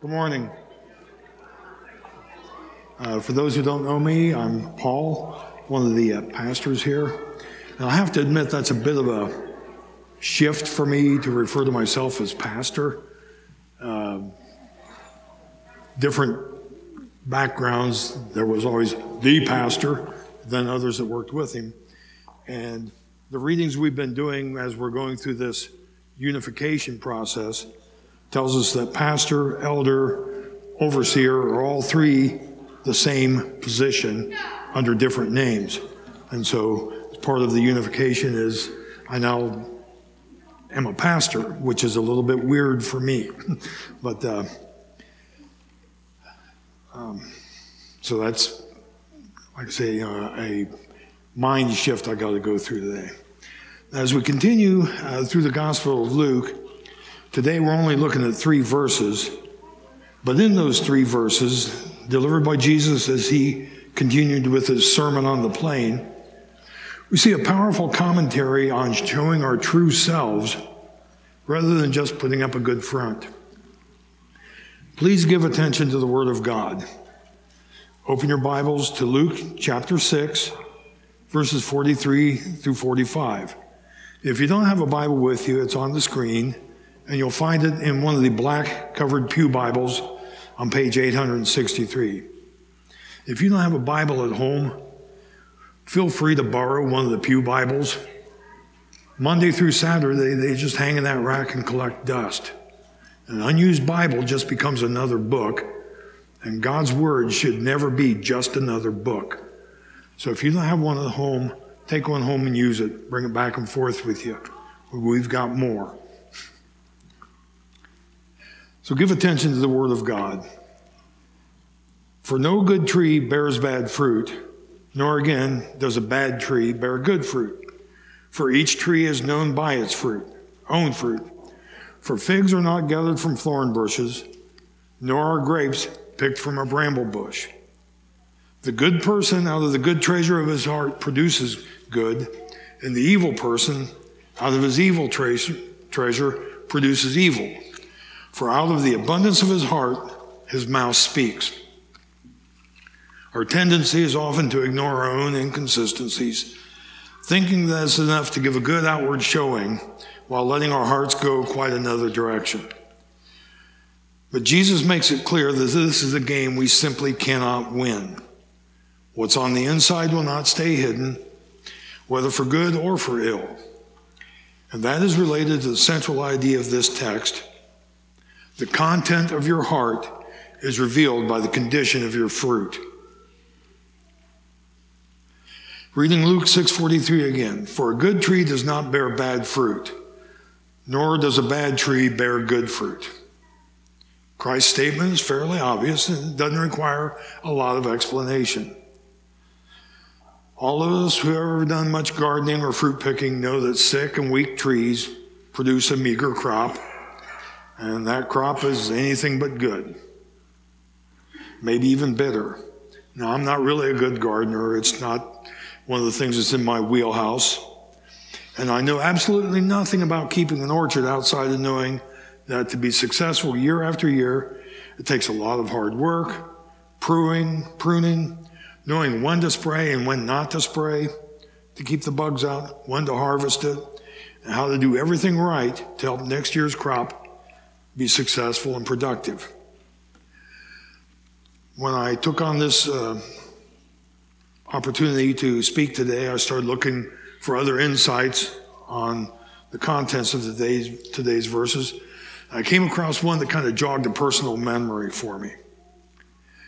Good morning. Uh, for those who don't know me, I'm Paul, one of the uh, pastors here. And I have to admit that's a bit of a shift for me to refer to myself as pastor. Uh, different backgrounds. There was always the pastor, then others that worked with him. And the readings we've been doing as we're going through this unification process tells us that pastor, elder, overseer are all three the same position under different names. And so part of the unification is I now am a pastor, which is a little bit weird for me. but uh, um, so that's, like I say, uh, a mind shift I got to go through today. As we continue uh, through the Gospel of Luke, today we're only looking at three verses, but in those three verses, delivered by Jesus as he continued with his Sermon on the Plain, we see a powerful commentary on showing our true selves rather than just putting up a good front. Please give attention to the Word of God. Open your Bibles to Luke chapter 6, verses 43 through 45. If you don't have a Bible with you, it's on the screen, and you'll find it in one of the black covered Pew Bibles on page 863. If you don't have a Bible at home, feel free to borrow one of the Pew Bibles. Monday through Saturday, they just hang in that rack and collect dust. An unused Bible just becomes another book, and God's Word should never be just another book. So if you don't have one at home, take one home and use it. Bring it back and forth with you. We've got more. So give attention to the Word of God. For no good tree bears bad fruit, nor again does a bad tree bear good fruit. For each tree is known by its fruit, own fruit. For figs are not gathered from thorn bushes, nor are grapes picked from a bramble bush. The good person out of the good treasure of his heart produces good, and the evil person out of his evil treasure produces evil. For out of the abundance of his heart, his mouth speaks. Our tendency is often to ignore our own inconsistencies, thinking that it's enough to give a good outward showing while letting our hearts go quite another direction. But Jesus makes it clear that this is a game we simply cannot win. What's on the inside will not stay hidden, whether for good or for ill. And that is related to the central idea of this text the content of your heart is revealed by the condition of your fruit. Reading Luke 6:43 again, for a good tree does not bear bad fruit, nor does a bad tree bear good fruit. Christ's statement is fairly obvious and doesn't require a lot of explanation. All of us who have ever done much gardening or fruit picking know that sick and weak trees produce a meager crop and that crop is anything but good, maybe even bitter. Now, I'm not really a good gardener. It's not one of the things that's in my wheelhouse. And I know absolutely nothing about keeping an orchard outside of knowing that to be successful year after year, it takes a lot of hard work, pruning, pruning, knowing when to spray and when not to spray to keep the bugs out, when to harvest it, and how to do everything right to help next year's crop be successful and productive. When I took on this uh, opportunity to speak today, I started looking for other insights on the contents of today's, today's verses. I came across one that kind of jogged a personal memory for me.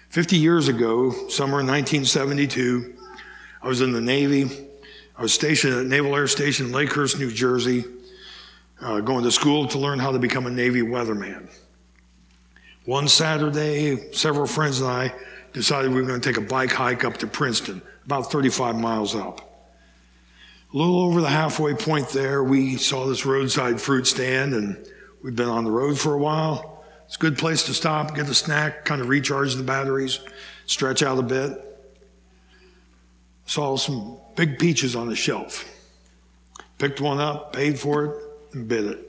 50 years ago, summer 1972, I was in the Navy. I was stationed at Naval Air Station, Lakehurst, New Jersey uh, going to school to learn how to become a Navy weatherman. One Saturday, several friends and I decided we were going to take a bike hike up to Princeton, about 35 miles up. A little over the halfway point there, we saw this roadside fruit stand, and we'd been on the road for a while. It's a good place to stop, get a snack, kind of recharge the batteries, stretch out a bit. Saw some big peaches on the shelf. Picked one up, paid for it, and bit it.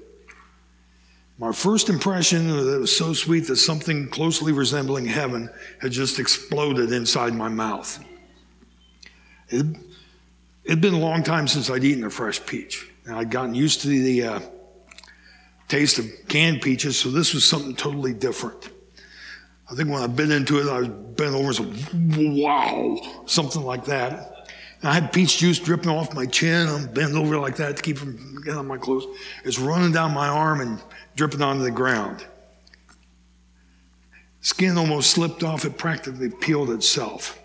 My first impression that it was so sweet that something closely resembling heaven had just exploded inside my mouth. It had been a long time since I'd eaten a fresh peach. And I'd gotten used to the uh, taste of canned peaches, so this was something totally different. I think when I bit into it, I was bent over and said, wow, something like that. I had peach juice dripping off my chin. I'm bent over like that to keep from getting on my clothes. It's running down my arm and dripping onto the ground. Skin almost slipped off, it practically peeled itself.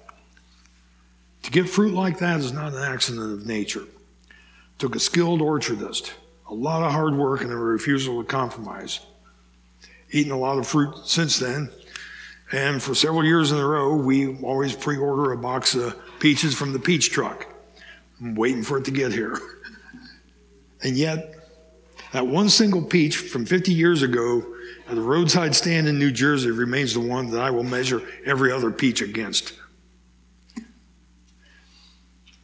To get fruit like that is not an accident of nature. It took a skilled orchardist, a lot of hard work, and a refusal to compromise. Eaten a lot of fruit since then, and for several years in a row, we always pre order a box of peaches from the peach truck. I'm waiting for it to get here. And yet, that one single peach from 50 years ago at a roadside stand in New Jersey remains the one that I will measure every other peach against.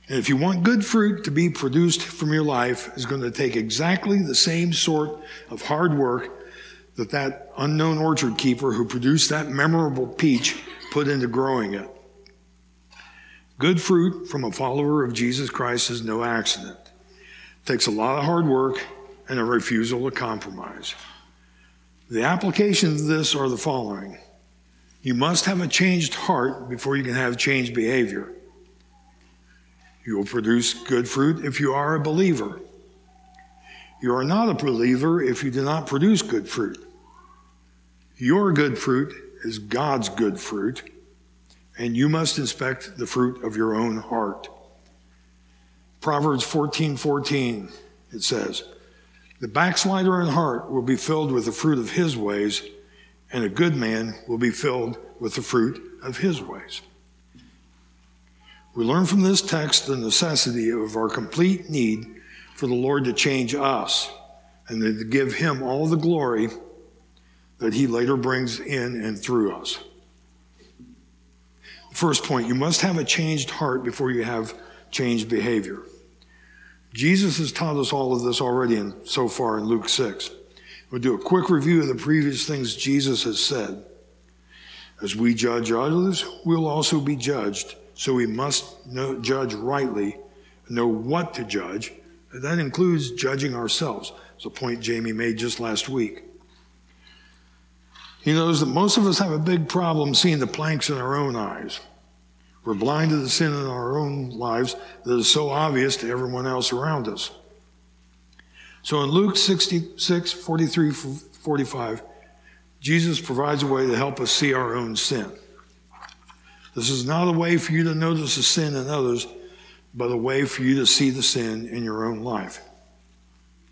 And if you want good fruit to be produced from your life, it's going to take exactly the same sort of hard work that that unknown orchard keeper who produced that memorable peach put into growing it. Good fruit from a follower of Jesus Christ is no accident. It takes a lot of hard work and a refusal to compromise. The applications of this are the following You must have a changed heart before you can have changed behavior. You will produce good fruit if you are a believer. You are not a believer if you do not produce good fruit. Your good fruit is God's good fruit, and you must inspect the fruit of your own heart. Proverbs 14 14, it says, The backslider in heart will be filled with the fruit of his ways, and a good man will be filled with the fruit of his ways. We learn from this text the necessity of our complete need for the Lord to change us and to give him all the glory that he later brings in and through us. First point, you must have a changed heart before you have changed behavior. Jesus has taught us all of this already in, so far in Luke 6. We'll do a quick review of the previous things Jesus has said. As we judge others, we'll also be judged. So we must know, judge rightly, know what to judge. That includes judging ourselves. It's a point Jamie made just last week. He knows that most of us have a big problem seeing the planks in our own eyes. We're blind to the sin in our own lives that is so obvious to everyone else around us. So in Luke 66, 43, 45, Jesus provides a way to help us see our own sin. This is not a way for you to notice the sin in others, but a way for you to see the sin in your own life.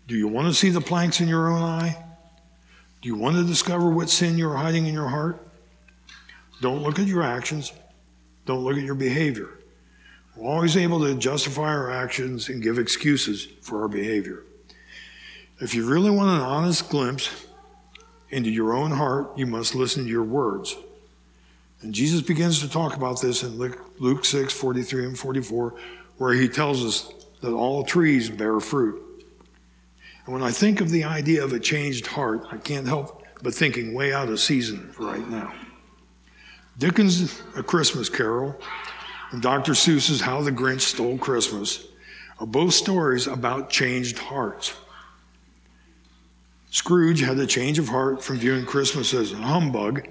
Do you want to see the planks in your own eye? Do you want to discover what sin you're hiding in your heart? Don't look at your actions. Don't look at your behavior. We're always able to justify our actions and give excuses for our behavior. If you really want an honest glimpse into your own heart, you must listen to your words. And Jesus begins to talk about this in Luke 6 43 and 44, where he tells us that all trees bear fruit. And when I think of the idea of a changed heart, I can't help but thinking way out of season right now. Dickens' A Christmas Carol and Dr. Seuss's How the Grinch Stole Christmas are both stories about changed hearts. Scrooge had a change of heart from viewing Christmas as a humbug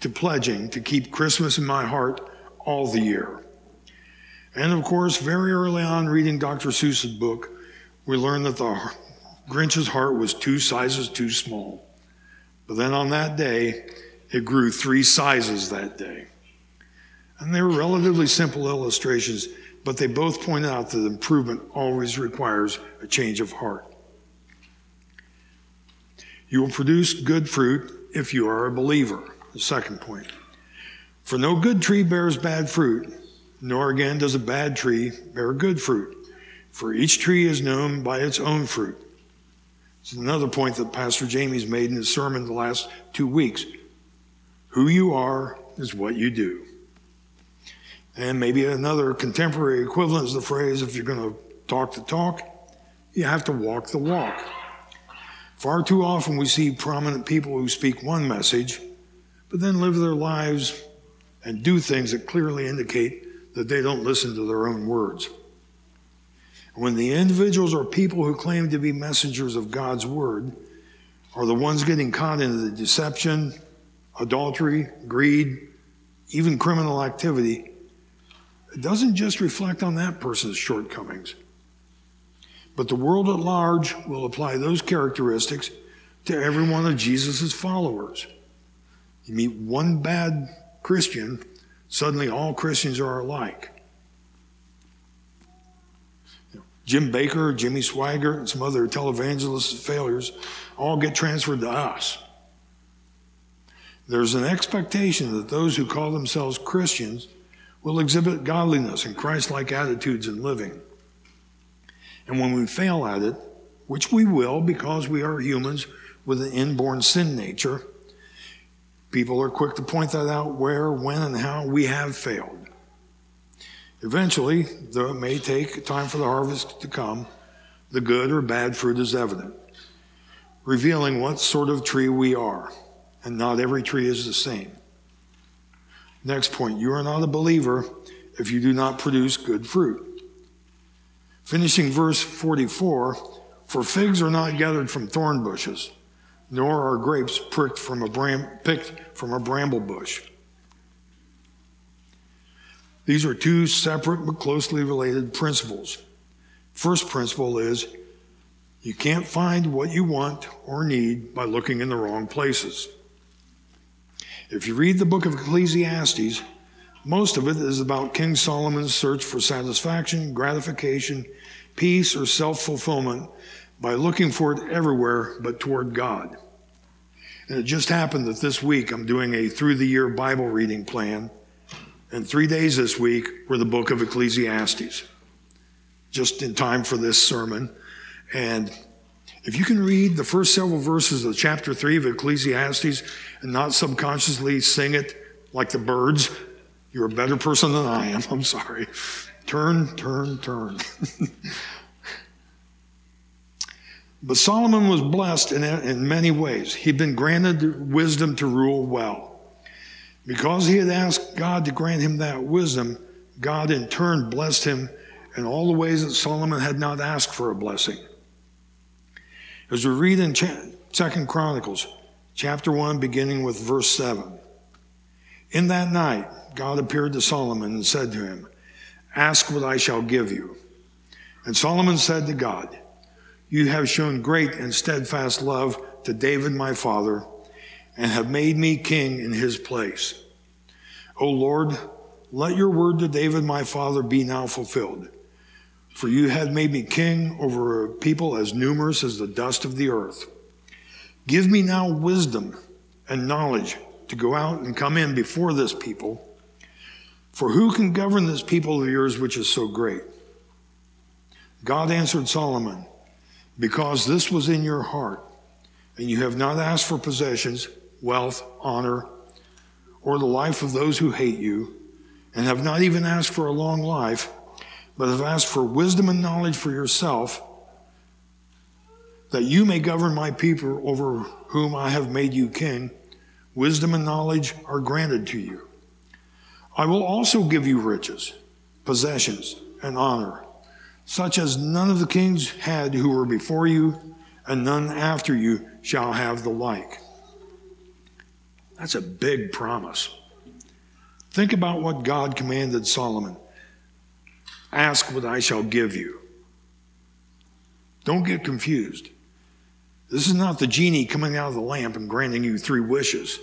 to pledging to keep Christmas in my heart all the year. And of course, very early on, reading Dr. Seuss's book, we learned that the Grinch's heart was two sizes too small. But then on that day, it grew three sizes that day. And they were relatively simple illustrations, but they both point out that improvement always requires a change of heart. You will produce good fruit if you are a believer. The second point. For no good tree bears bad fruit, nor again does a bad tree bear good fruit. For each tree is known by its own fruit. It's another point that Pastor Jamie's made in his sermon the last two weeks. Who you are is what you do. And maybe another contemporary equivalent is the phrase if you're going to talk the talk, you have to walk the walk. Far too often we see prominent people who speak one message, but then live their lives and do things that clearly indicate that they don't listen to their own words. When the individuals or people who claim to be messengers of God's word are the ones getting caught in the deception, adultery, greed, even criminal activity, it doesn't just reflect on that person's shortcomings. But the world at large will apply those characteristics to every one of Jesus' followers. You meet one bad Christian, suddenly all Christians are alike. Jim Bakker, Jimmy Swaggart, and some other televangelist failures all get transferred to us. There's an expectation that those who call themselves Christians will exhibit godliness and Christ like attitudes in living. And when we fail at it, which we will because we are humans with an inborn sin nature, people are quick to point that out where, when, and how we have failed. Eventually, though it may take time for the harvest to come, the good or bad fruit is evident, revealing what sort of tree we are. And not every tree is the same. Next point you are not a believer if you do not produce good fruit. Finishing verse 44 For figs are not gathered from thorn bushes, nor are grapes pricked from a bram- picked from a bramble bush. These are two separate but closely related principles. First principle is you can't find what you want or need by looking in the wrong places. If you read the book of Ecclesiastes, most of it is about King Solomon's search for satisfaction, gratification, peace, or self fulfillment by looking for it everywhere but toward God. And it just happened that this week I'm doing a through the year Bible reading plan and three days this week were the book of Ecclesiastes, just in time for this sermon. And if you can read the first several verses of chapter three of Ecclesiastes and not subconsciously sing it like the Byrds, you're a better person than I am. I'm sorry. Turn, turn, turn. but Solomon was blessed in, in many ways. He'd been granted wisdom to rule well. Because he had asked God to grant him that wisdom, God in turn blessed him in all the ways that Solomon had not asked for a blessing. As we read in Second Chronicles, chapter 1, beginning with verse 7. In that night, God appeared to Solomon and said to him, Ask what I shall give you. And Solomon said to God, You have shown great and steadfast love to David my father and have made me king in his place. O Lord, let your word to David my father be now fulfilled. For you have made me king over a people as numerous as the dust of the earth. Give me now wisdom and knowledge to go out and come in before this people. For who can govern this people of yours which is so great? God answered Solomon, Because this was in your heart, and you have not asked for possessions, wealth, honor, or the life of those who hate you, and have not even asked for a long life, but have asked for wisdom and knowledge for yourself, that you may govern my people over whom I have made you king. Wisdom and knowledge are granted to you. I will also give you riches, possessions, and honor, such as none of the kings had who were before you, and none after you shall have the like. That's a big promise. Think about what God commanded Solomon Ask what I shall give you. Don't get confused. This is not the genie coming out of the lamp and granting you three wishes.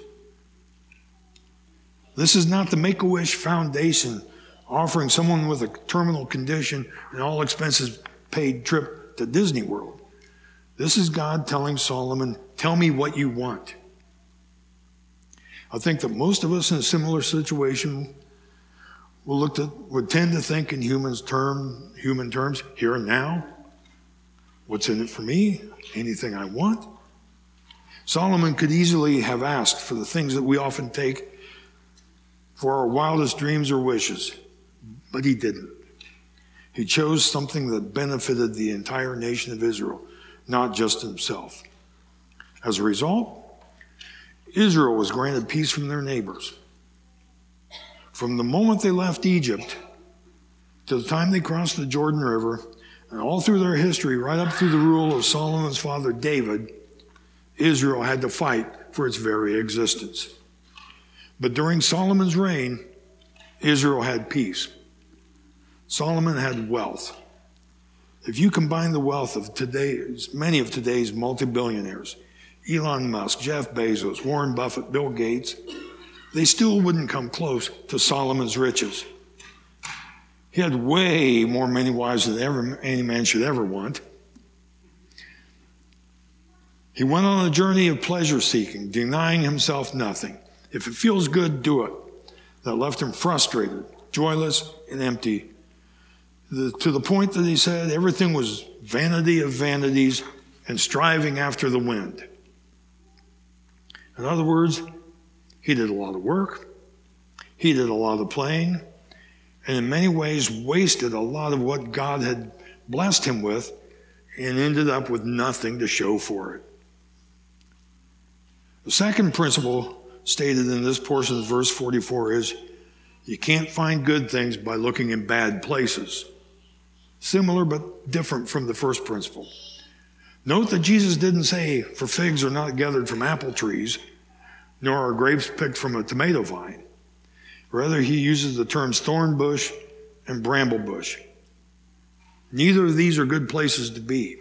This is not the Make a Wish Foundation offering someone with a terminal condition an all expenses paid trip to Disney World. This is God telling Solomon, Tell me what you want. I think that most of us in a similar situation will look to, would tend to think in humans term, human terms, here and now. What's in it for me? Anything I want? Solomon could easily have asked for the things that we often take for our wildest dreams or wishes, but he didn't. He chose something that benefited the entire nation of Israel, not just himself. As a result, Israel was granted peace from their neighbors. From the moment they left Egypt to the time they crossed the Jordan River, and all through their history, right up through the rule of Solomon's father David, Israel had to fight for its very existence. But during Solomon's reign, Israel had peace. Solomon had wealth. If you combine the wealth of today's, many of today's multi-billionaires, Elon Musk, Jeff Bezos, Warren Buffett, Bill Gates, they still wouldn't come close to Solomon's riches. He had way more many wives than ever, any man should ever want. He went on a journey of pleasure seeking, denying himself nothing. If it feels good, do it. That left him frustrated, joyless, and empty. The, to the point that he said everything was vanity of vanities and striving after the wind. In other words, he did a lot of work, he did a lot of playing, and in many ways wasted a lot of what God had blessed him with and ended up with nothing to show for it. The second principle stated in this portion of verse 44 is you can't find good things by looking in bad places. Similar but different from the first principle. Note that Jesus didn't say, For figs are not gathered from apple trees, nor are grapes picked from a tomato vine. Rather, he uses the terms thorn bush and bramble bush. Neither of these are good places to be.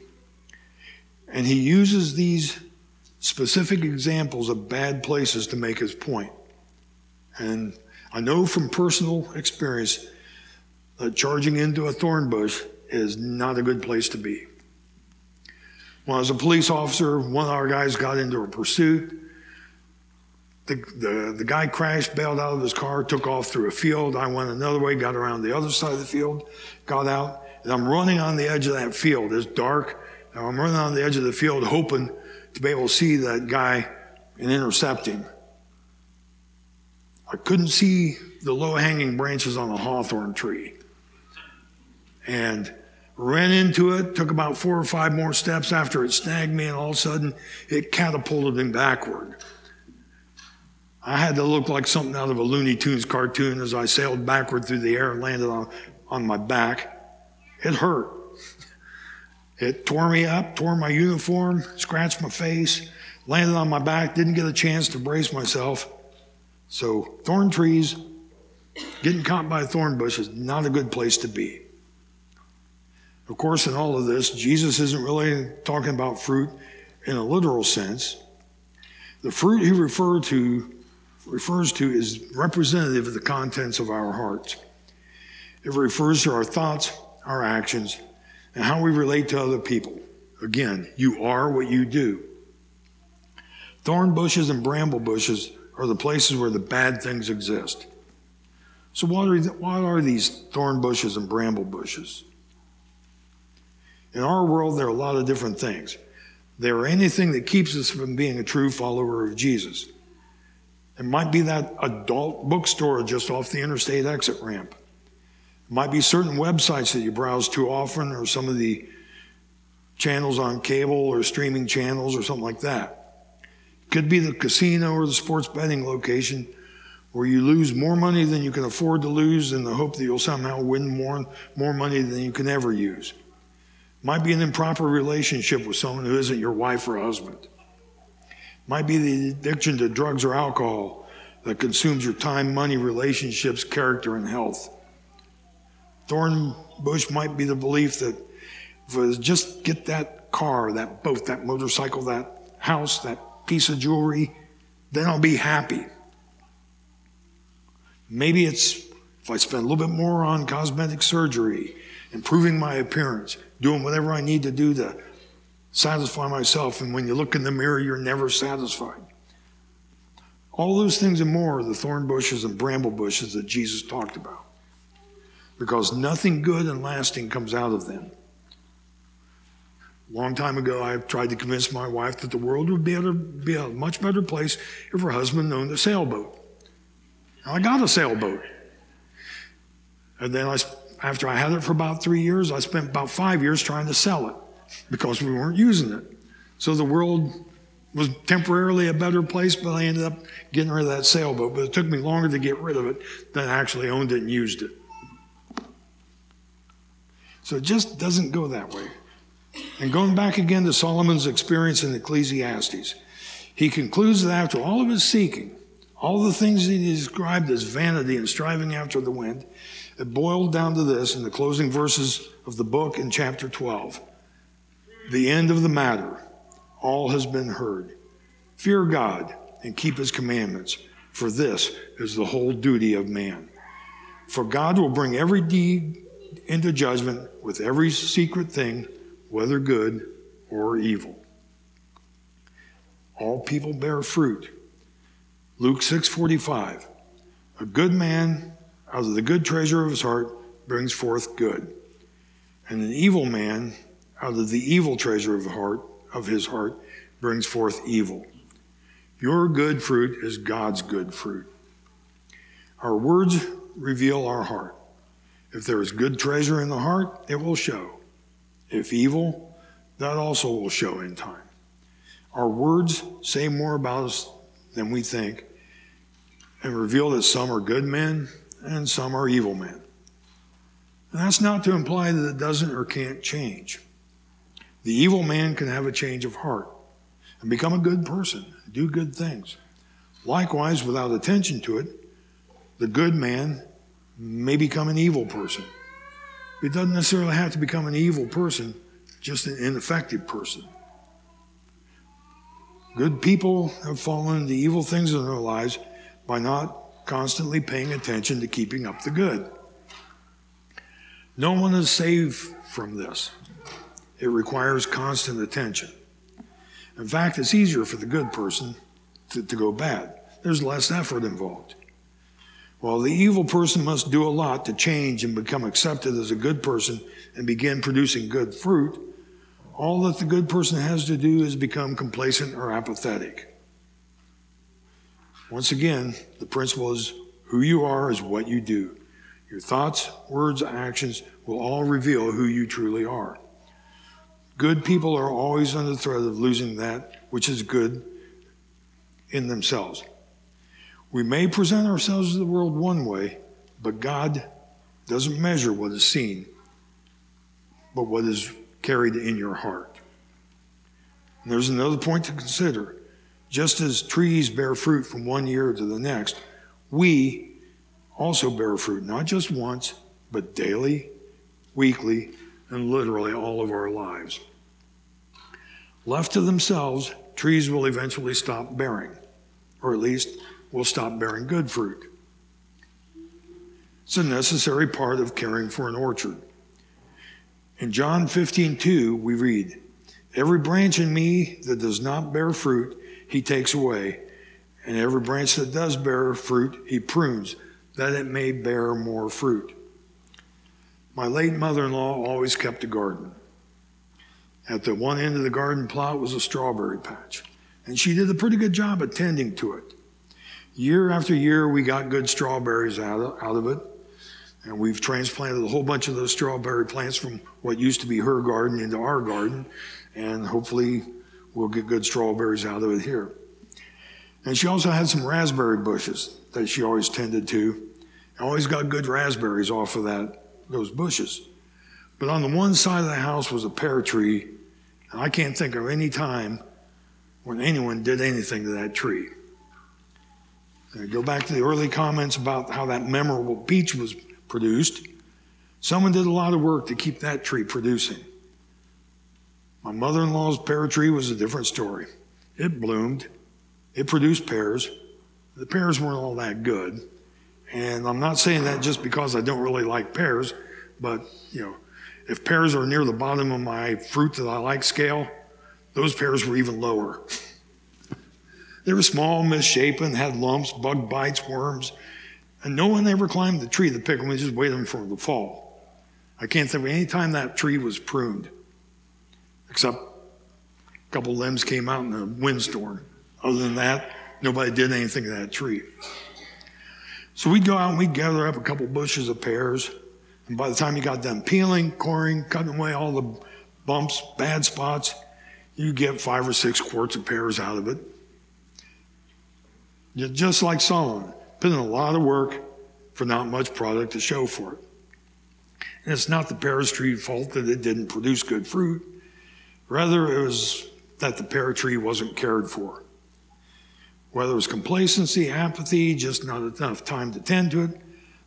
And he uses these specific examples of bad places to make his point. And I know from personal experience that charging into a thorn bush is not a good place to be. When I was a police officer, one of our guys got into a pursuit the, the, the guy crashed, bailed out of his car, took off through a field. I went another way, got around the other side of the field, got out, and I'm running on the edge of that field. It's dark, and I'm running on the edge of the field hoping to be able to see that guy and intercept him. I couldn't see the low hanging branches on the hawthorn tree. And ran into it, took about four or five more steps after it snagged me, and all of a sudden it catapulted me backward. I had to look like something out of a Looney Tunes cartoon as I sailed backward through the air and landed on, on my back. It hurt. It tore me up, tore my uniform, scratched my face, landed on my back, didn't get a chance to brace myself. So, thorn trees, getting caught by a thorn bush is not a good place to be. Of course, in all of this, Jesus isn't really talking about fruit in a literal sense. The fruit he referred to refers to is representative of the contents of our hearts. It refers to our thoughts, our actions, and how we relate to other people. Again, you are what you do. Thorn bushes and bramble bushes are the places where the bad things exist. So, what are, what are these thorn bushes and bramble bushes? In our world, there are a lot of different things. There are anything that keeps us from being a true follower of Jesus. It might be that adult bookstore just off the interstate exit ramp. It might be certain websites that you browse too often, or some of the channels on cable or streaming channels or something like that. It could be the casino or the sports betting location where you lose more money than you can afford to lose in the hope that you'll somehow win more, more money than you can ever use. Might be an improper relationship with someone who isn't your wife or husband. Might be the addiction to drugs or alcohol that consumes your time, money, relationships, character, and health. Thorn bush might be the belief that if I just get that car, that boat, that motorcycle, that house, that piece of jewelry, then I'll be happy. Maybe it's if I spend a little bit more on cosmetic surgery, improving my appearance, doing whatever I need to do to satisfy myself. And when you look in the mirror, you're never satisfied. All those things and more are the thorn bushes and bramble bushes that Jesus talked about. Because nothing good and lasting comes out of them. A long time ago, I tried to convince my wife that the world would be, to be a much better place if her husband owned a sailboat. I got a sailboat. And then I, after I had it for about three years, I spent about five years trying to sell it because we weren't using it. So the world was temporarily a better place, but I ended up getting rid of that sailboat. But it took me longer to get rid of it than I actually owned it and used it. So it just doesn't go that way. And going back again to Solomon's experience in Ecclesiastes, he concludes that after all of his seeking, all the things he described as vanity and striving after the wind, it boiled down to this in the closing verses of the book in chapter 12. The end of the matter, all has been heard. Fear God and keep his commandments, for this is the whole duty of man. For God will bring every deed into judgment with every secret thing, whether good or evil. All people bear fruit. Luke 6:45. A good man out of the good treasure of his heart brings forth good. And an evil man out of the evil treasure of heart of his heart brings forth evil. Your good fruit is God's good fruit. Our words reveal our heart. If there is good treasure in the heart, it will show. If evil, that also will show in time. Our words say more about us than we think and reveal that some are good men and some are evil men. And that's not to imply that it doesn't or can't change. The evil man can have a change of heart and become a good person, do good things. Likewise, without attention to it, the good man may become an evil person. It doesn't necessarily have to become an evil person, just an ineffective person. Good people have fallen into evil things in their lives by not constantly paying attention to keeping up the good. No one is saved from this. It requires constant attention. In fact, it's easier for the good person to, to go bad. There's less effort involved. While the evil person must do a lot to change and become accepted as a good person and begin producing good fruit, all that the good person has to do is become complacent or apathetic. Once again, the principle is who you are is what you do. Your thoughts, words, actions will all reveal who you truly are. Good people are always under the threat of losing that which is good in themselves. We may present ourselves to the world one way, but God doesn't measure what is seen, but what is carried in your heart. And there's another point to consider. Just as trees bear fruit from one year to the next, we also bear fruit, not just once, but daily, weekly, and literally all of our lives. Left to themselves, trees will eventually stop bearing, or at least will stop bearing good fruit. It's a necessary part of caring for an orchard. In John 15, 2, we read, Every branch in me that does not bear fruit, he takes away. And every branch that does bear fruit, he prunes, that it may bear more fruit. My late mother in law always kept a garden. At the one end of the garden plot was a strawberry patch, and she did a pretty good job attending to it. Year after year, we got good strawberries out of, out of it. And we've transplanted a whole bunch of those strawberry plants from what used to be her garden into our garden. And hopefully, we'll get good strawberries out of it here. And she also had some raspberry bushes that she always tended to. I always got good raspberries off of that, those bushes. But on the one side of the house was a pear tree. And I can't think of any time when anyone did anything to that tree. Go back to the early comments about how that memorable peach was produced. Someone did a lot of work to keep that tree producing. My mother in law's pear tree was a different story. It bloomed, it produced pears. The pears weren't all that good. And I'm not saying that just because I don't really like pears, but, you know, if pears are near the bottom of my fruit that I like scale, those pears were even lower. They were small, misshapen, had lumps, bug bites, worms, and no one ever climbed the tree to pick them. We just waited for them to fall. I can't think of any time that tree was pruned, except a couple limbs came out in a windstorm. Other than that, nobody did anything to that tree. So we'd go out and we'd gather up a couple bushes of pears, and by the time you got done peeling, coring, cutting away all the bumps, bad spots, you get five or six quarts of pears out of it. Just like Solomon, put in a lot of work for not much product to show for it. And it's not the pear tree's fault that it didn't produce good fruit. Rather, it was that the pear tree wasn't cared for. Whether it was complacency, apathy, just not enough time to tend to it,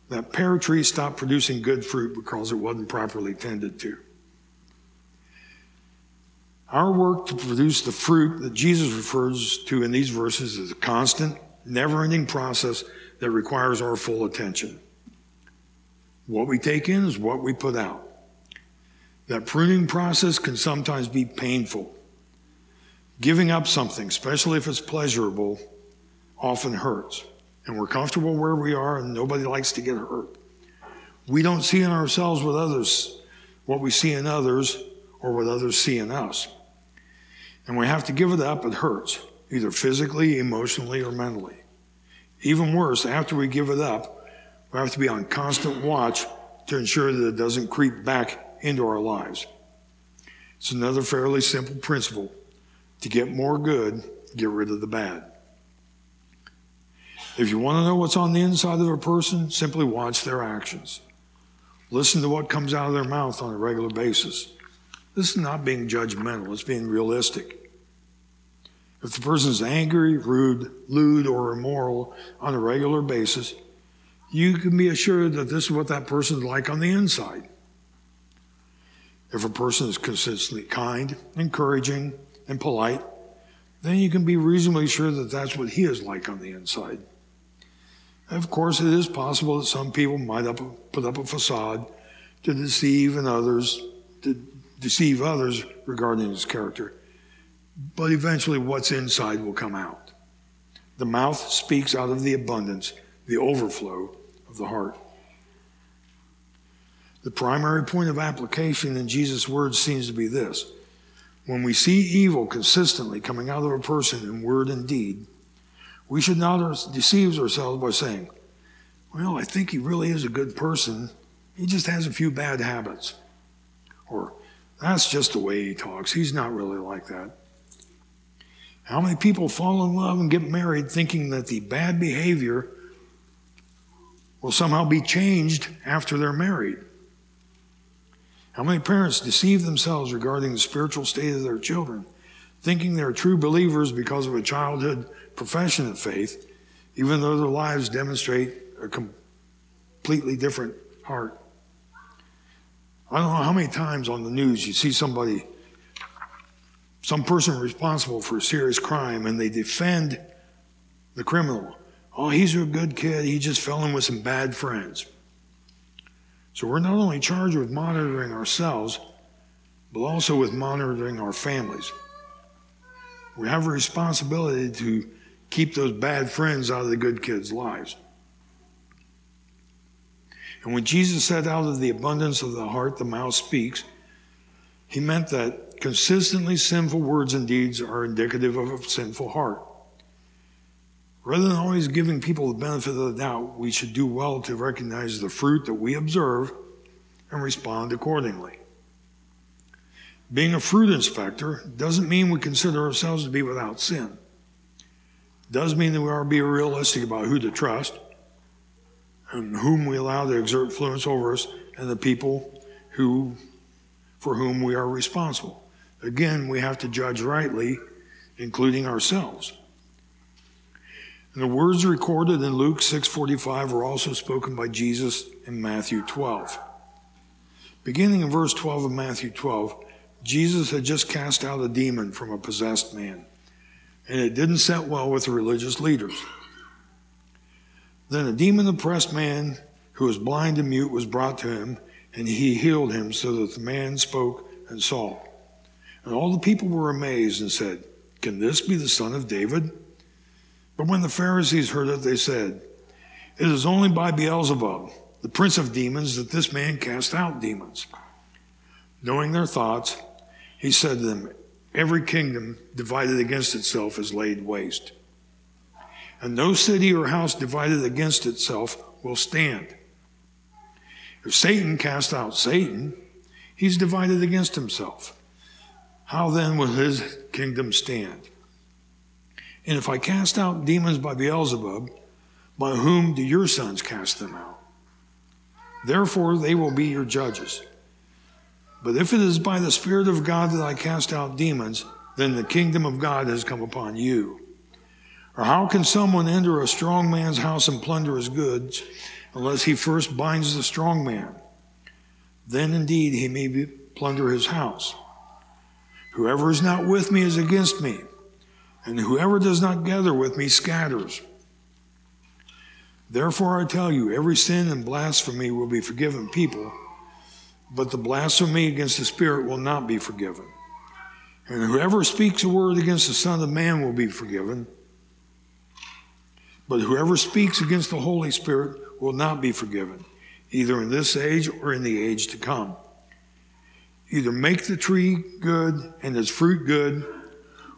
that pear tree stopped producing good fruit because it wasn't properly tended to. Our work to produce the fruit that Jesus refers to in these verses is a constant, never ending process that requires our full attention. What we take in is what we put out. That pruning process can sometimes be painful. Giving up something, especially if it's pleasurable, often hurts. And we're comfortable where we are, and nobody likes to get hurt. We don't see in ourselves what others, what we see in others, or what others see in us. And we have to give it up, it hurts, either physically, emotionally, or mentally. Even worse, after we give it up, we have to be on constant watch to ensure that it doesn't creep back into our lives. It's another fairly simple principle. To get more good, get rid of the bad. If you want to know what's on the inside of a person, simply watch their actions. Listen to what comes out of their mouth on a regular basis. This is not being judgmental, it's being realistic. If the person is angry, rude, lewd, or immoral on a regular basis, you can be assured that this is what that person is like on the inside. If a person is consistently kind, encouraging, and polite, then you can be reasonably sure that that's what he is like on the inside. Of course, it is possible that some people might up, put up a facade to deceive and others, to deceive others regarding his character. But eventually, what's inside will come out. The mouth speaks out of the abundance, the overflow of the heart. The primary point of application in Jesus' words seems to be this when we see evil consistently coming out of a person in word and deed, we should not deceive ourselves by saying, Well, I think he really is a good person. He just has a few bad habits. Or, That's just the way he talks. He's not really like that. How many people fall in love and get married thinking that the bad behavior will somehow be changed after they're married? How many parents deceive themselves regarding the spiritual state of their children, thinking they're true believers because of a childhood profession of faith, even though their lives demonstrate a completely different heart? I don't know how many times on the news you see somebody, some person responsible for a serious crime, and they defend the criminal. Oh, he's a good kid. He just fell in with some bad friends. So we're not only charged with monitoring ourselves, but also with monitoring our families. We have a responsibility to keep those bad friends out of the good kids' lives. And when Jesus said, out of the abundance of the heart, the mouth speaks, he meant that consistently sinful words and deeds are indicative of a sinful heart. Rather than always giving people the benefit of the doubt, we should do well to recognize the fruit that we observe and respond accordingly. Being a fruit inspector doesn't mean we consider ourselves to be without sin. It does mean that we are to be realistic about who to trust and whom we allow to exert influence over us and the people who for whom we are responsible. Again, we have to judge rightly, including ourselves. And the words recorded in Luke 6:45 were also spoken by Jesus in Matthew 12. Beginning in verse 12 of Matthew 12, Jesus had just cast out a demon from a possessed man, and it didn't set well with the religious leaders. Then a demon oppressed man who was blind and mute was brought to him, and he healed him so that the man spoke and saw. And all the people were amazed and said, Can this be the son of David? But when the Pharisees heard it, they said, It is only by Beelzebub, the prince of demons, that this man cast out demons. Knowing their thoughts, he said to them, Every kingdom divided against itself is laid waste. And no city or house divided against itself will stand. If Satan cast out Satan, he's divided against himself. how then will his kingdom stand? And if I cast out demons by Beelzebub, by whom do your sons cast them out? Therefore, they will be your judges. But if it is by the Spirit of God that I cast out demons, then the kingdom of God has come upon you. Or how can someone enter a strong man's house and plunder his goods unless he first binds the strong man? Then indeed he may plunder his house. Whoever is not with me is against me, and whoever does not gather with me scatters. Therefore, I tell you, every sin and blasphemy will be forgiven people, but the blasphemy against the Spirit will not be forgiven. And whoever speaks a word against the Son of Man will be forgiven, but whoever speaks against the Holy Spirit will not be forgiven, either in this age or in the age to come. Either make the tree good and its fruit good,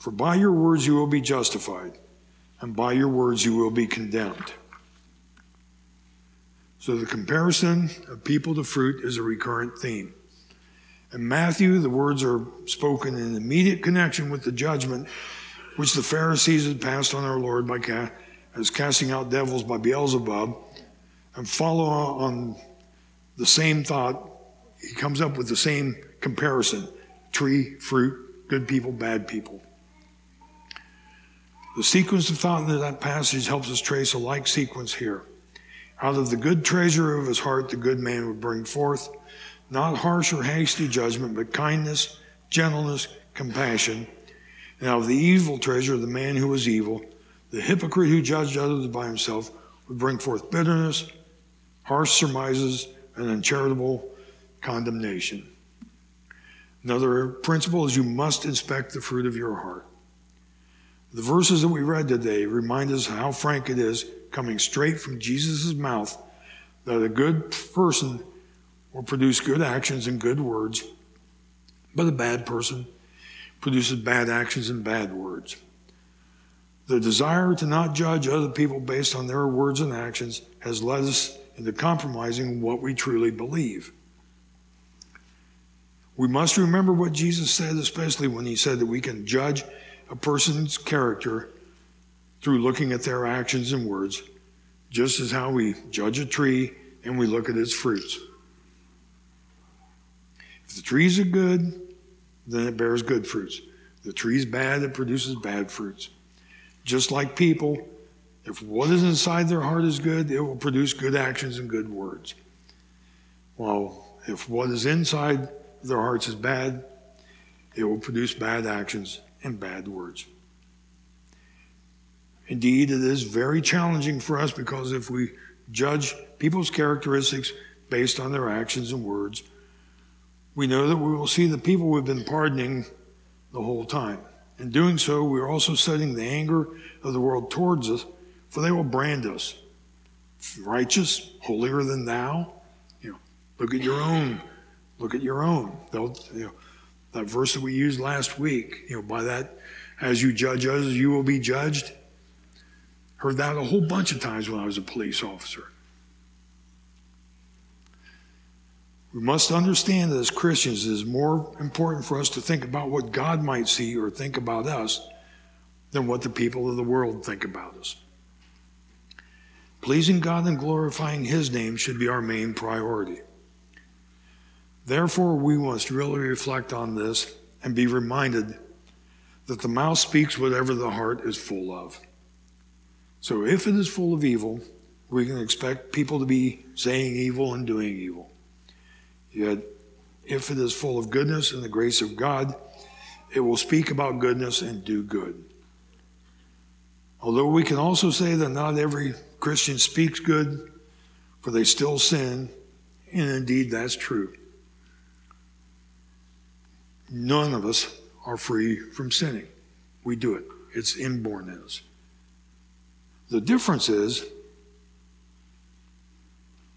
For by your words you will be justified, and by your words you will be condemned. So the comparison of people to fruit is a recurrent theme. In Matthew, the words are spoken in immediate connection with the judgment which the Pharisees had passed on our Lord by ca- as casting out devils by Beelzebub, and follow on the same thought. He comes up with the same comparison tree, fruit, good people, bad people. The sequence of thought in that passage helps us trace a like sequence here. Out of the good treasure of his heart, the good man would bring forth not harsh or hasty judgment, but kindness, gentleness, compassion. And out of the evil treasure, of the man who was evil, the hypocrite who judged others by himself, would bring forth bitterness, harsh surmises, and uncharitable condemnation. Another principle is you must inspect the fruit of your heart. The verses that we read today remind us how frank it is, coming straight from Jesus' mouth, that a good person will produce good actions and good words, but a bad person produces bad actions and bad words. The desire to not judge other people based on their words and actions has led us into compromising what we truly believe. We must remember what Jesus said, especially when he said that we can judge a person's character through looking at their actions and words, just as how we judge a tree and we look at its fruits. If the trees are good, then it bears good fruits. The tree's bad, it produces bad fruits. Just like people, if what is inside their heart is good, it will produce good actions and good words. While if what is inside their hearts is bad, it will produce bad actions and bad words. Indeed, it is very challenging for us because if we judge people's characteristics based on their actions and words, we know that we will see the people we've been pardoning the whole time. In doing so, we are also setting the anger of the world towards us, for they will brand us righteous, holier than thou. You know, look at your own Look at your own. They'll, you know, that verse that we used last week, you know, by that, as you judge others, you will be judged. Heard that a whole bunch of times when I was a police officer. We must understand that as Christians, it is more important for us to think about what God might see or think about us than what the people of the world think about us. Pleasing God and glorifying His name should be our main priority. Therefore, we must really reflect on this and be reminded that the mouth speaks whatever the heart is full of. So if it is full of evil, we can expect people to be saying evil and doing evil. Yet, if it is full of goodness and the grace of God, it will speak about goodness and do good. Although we can also say that not every Christian speaks good, for they still sin, and indeed that's true. None of us are free from sinning. We do it, it's inborn in us. The difference is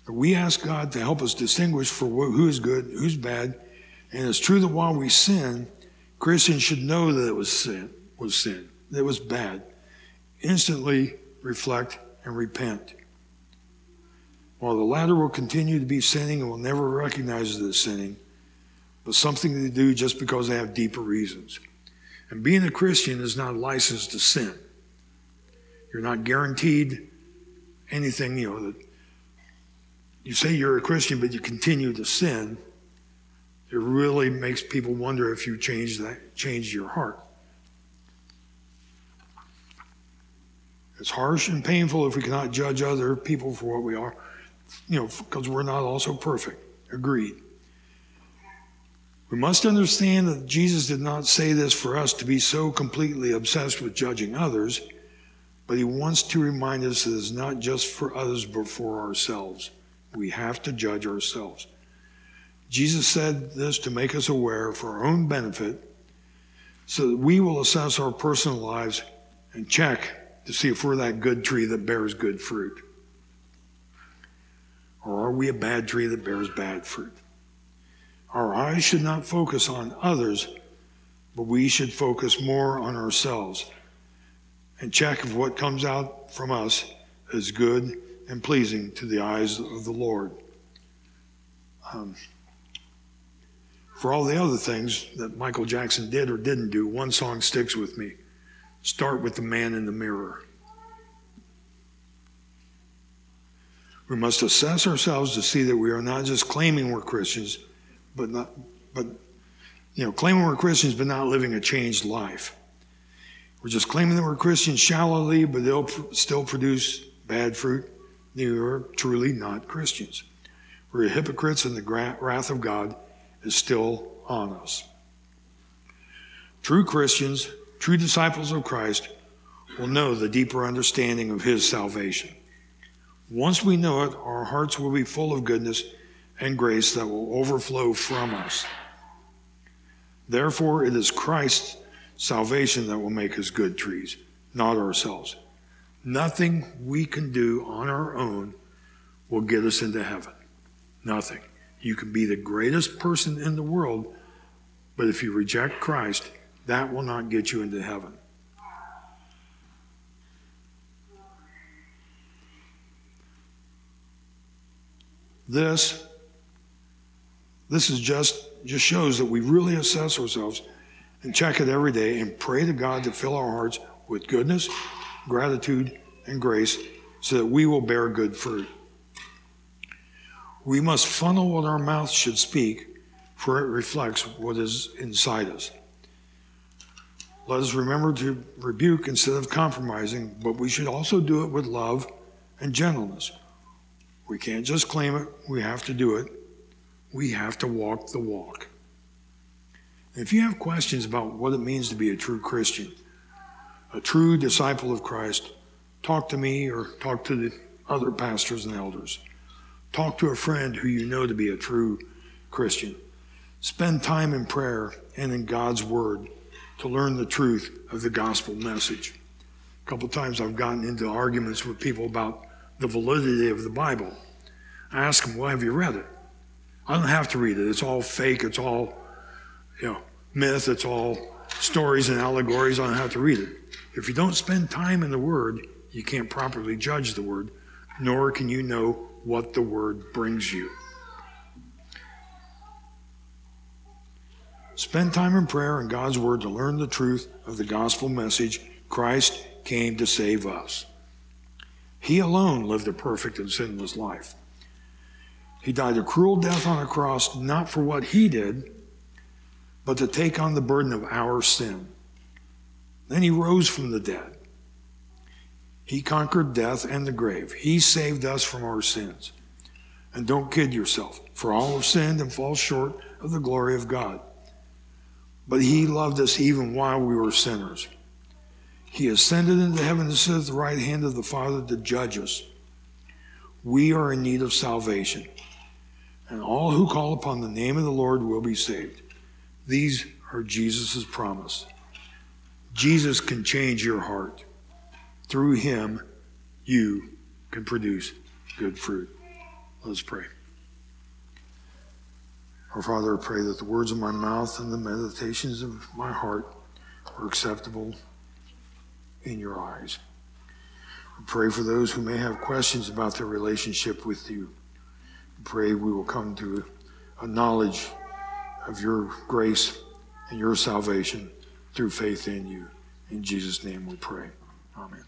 that we ask God to help us distinguish for who is good, who's bad, and it's true that while we sin, Christians should know that it was sin, was sin, that it was bad. Instantly reflect and repent. While the latter will continue to be sinning and will never recognize it as sinning, but something to do just because they have deeper reasons. And being a Christian is not a license to sin. You're not guaranteed anything, you know, that you say you're a Christian, but you continue to sin. It really makes people wonder if you changed that, changed your heart. It's harsh and painful if we cannot judge other people for what we are, you know, because we're not also perfect. Agreed. We must understand that Jesus did not say this for us to be so completely obsessed with judging others, but he wants to remind us that it's not just for others, but for ourselves. We have to judge ourselves. Jesus said this to make us aware for our own benefit so that we will assess our personal lives and check to see if we're that good tree that bears good fruit. Or are we a bad tree that bears bad fruit? Our eyes should not focus on others, but we should focus more on ourselves and check if what comes out from us is good and pleasing to the eyes of the Lord. Um, for all the other things that Michael Jackson did or didn't do, one song sticks with me. Start with the man in the mirror. We must assess ourselves to see that we are not just claiming we're Christians, but not, but, you know, claiming we're Christians, but not living a changed life. We're just claiming that we're Christians shallowly, but they'll pr- still produce bad fruit. You are truly not Christians. We're hypocrites, and the wrath of God is still on us. True Christians, true disciples of Christ, will know the deeper understanding of His salvation. Once we know it, our hearts will be full of goodness and grace that will overflow from us. Therefore, it is Christ's salvation that will make us good trees, not ourselves. Nothing we can do on our own will get us into heaven. Nothing. You can be the greatest person in the world, but if you reject Christ, that will not get you into heaven. This this is just just shows that we really assess ourselves and check it every day and pray to God to fill our hearts with goodness, gratitude, and grace so that we will bear good fruit. We must funnel what our mouth should speak, for it reflects what is inside us. Let us remember to rebuke instead of compromising, but we should also do it with love and gentleness. We can't just claim it, we have to do it. We have to walk the walk. If you have questions about what it means to be a true Christian, a true disciple of Christ, talk to me or talk to the other pastors and elders. Talk to a friend who you know to be a true Christian. Spend time in prayer and in God's Word to learn the truth of the gospel message. A couple times I've gotten into arguments with people about the validity of the Bible. I ask them, Well, have you read it? I don't have to read it. It's all fake. It's all, you know, myth. It's all stories and allegories. I don't have to read it. If you don't spend time in the Word, you can't properly judge the Word, nor can you know what the Word brings you. Spend time in prayer and God's Word to learn the truth of the gospel message Christ came to save us. He alone lived a perfect and sinless life. He died a cruel death on a cross, not for what he did, but to take on the burden of our sin. Then he rose from the dead. He conquered death and the grave. He saved us from our sins. And don't kid yourself, for all have sinned and fall short of the glory of God. But He loved us even while we were sinners. He ascended into heaven and sit at the right hand of the Father to judge us. We are in need of salvation, and all who call upon the name of the Lord will be saved. These are Jesus' promise. Jesus can change your heart. Through him, you can produce good fruit. Let's pray. Our Father, I pray that the words of my mouth and the meditations of my heart are acceptable in your eyes. We pray for those who may have questions about their relationship with you. Pray we will come to a knowledge of your grace and your salvation through faith in you. In Jesus' name we pray. Amen.